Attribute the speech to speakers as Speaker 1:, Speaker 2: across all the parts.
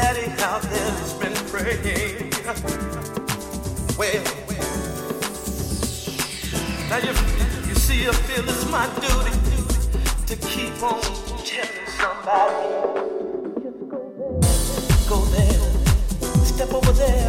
Speaker 1: daddy out there has been praying. Well, now you, you see, I feel it's my duty to keep on telling somebody. Just go there, go there, step over there.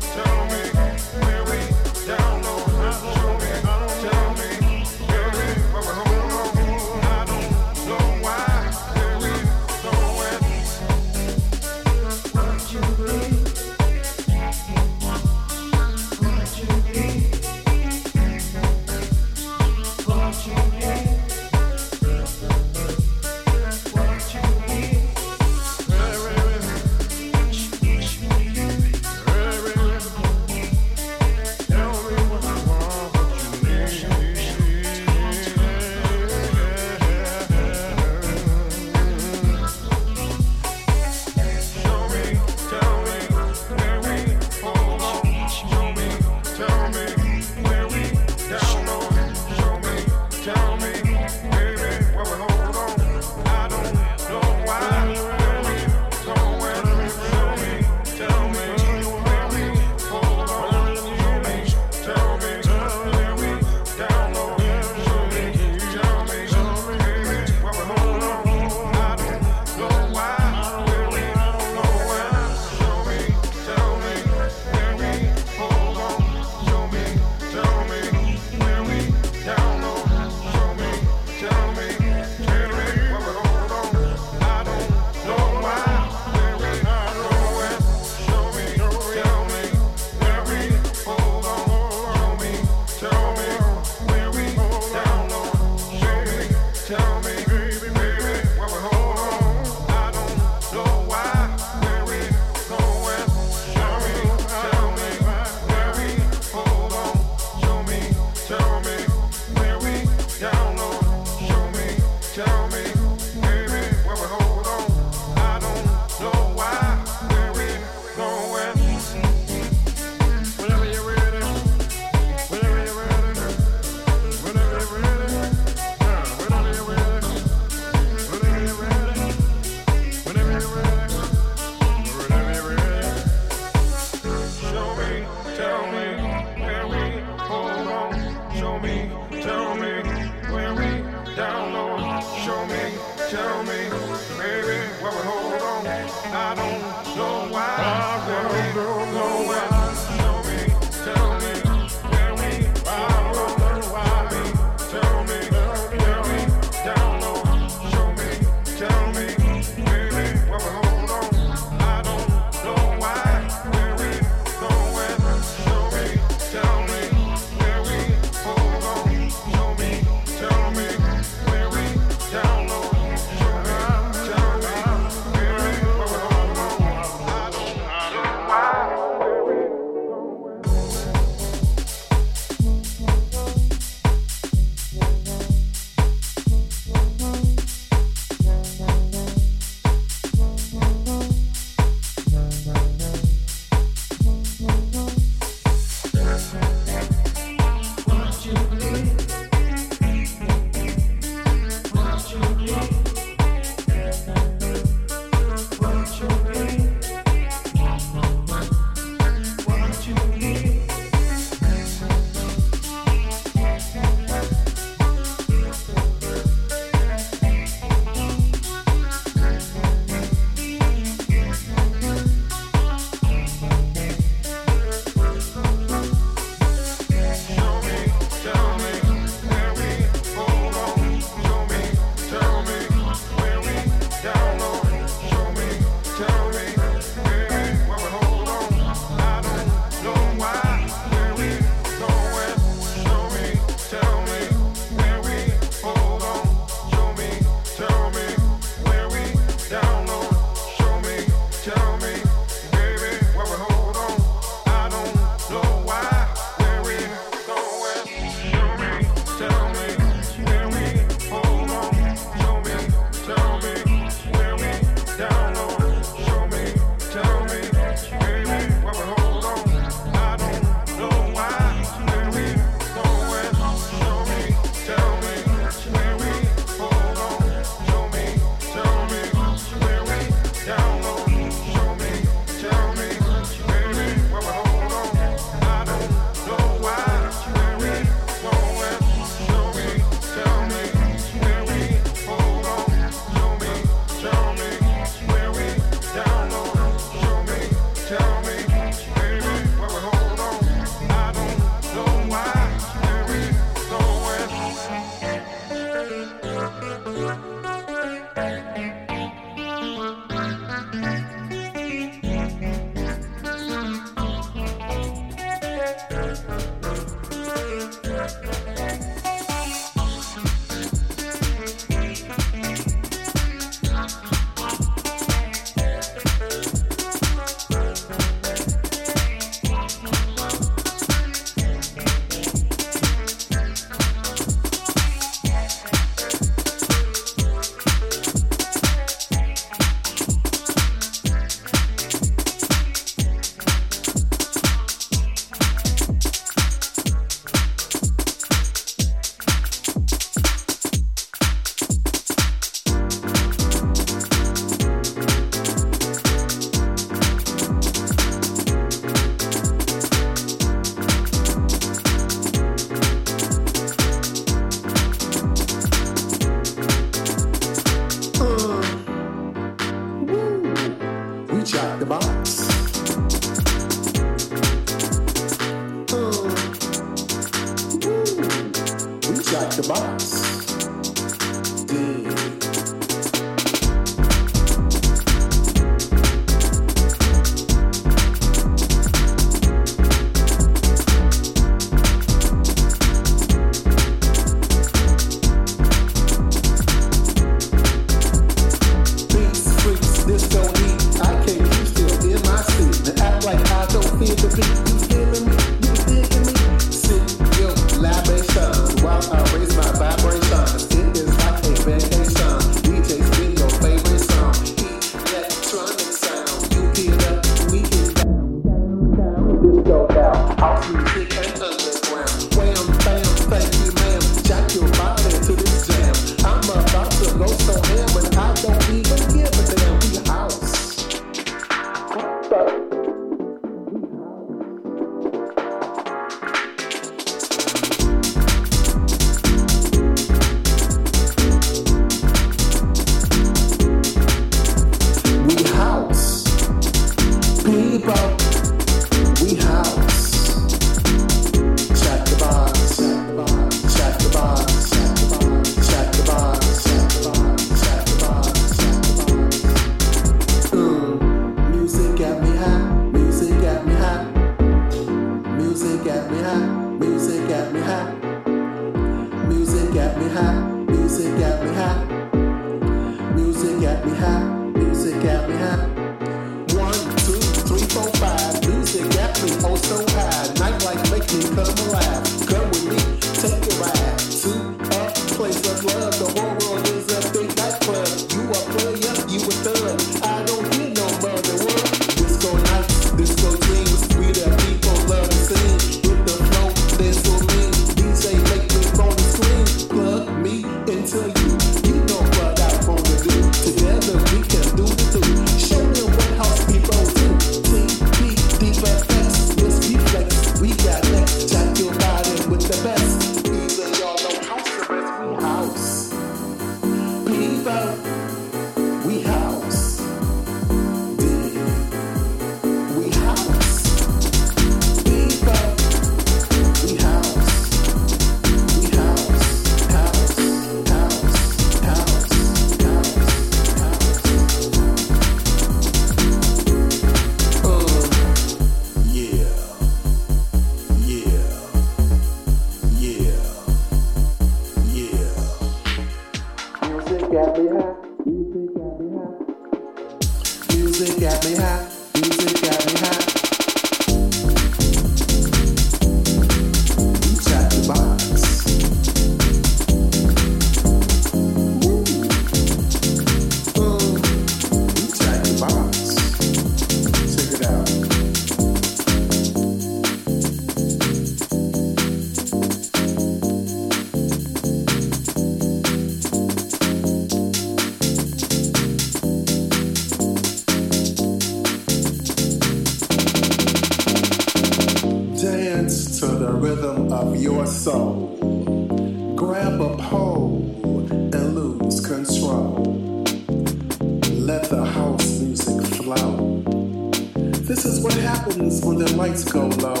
Speaker 2: This is what happens when the lights go low.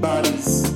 Speaker 2: Bodies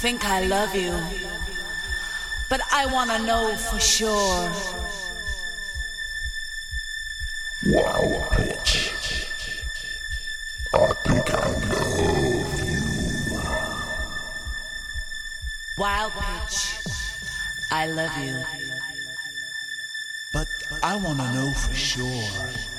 Speaker 3: think I love you, but I want to know for sure. Wow, bitch. I think I love you. Wild pitch. I love you.
Speaker 4: But I want to know for sure.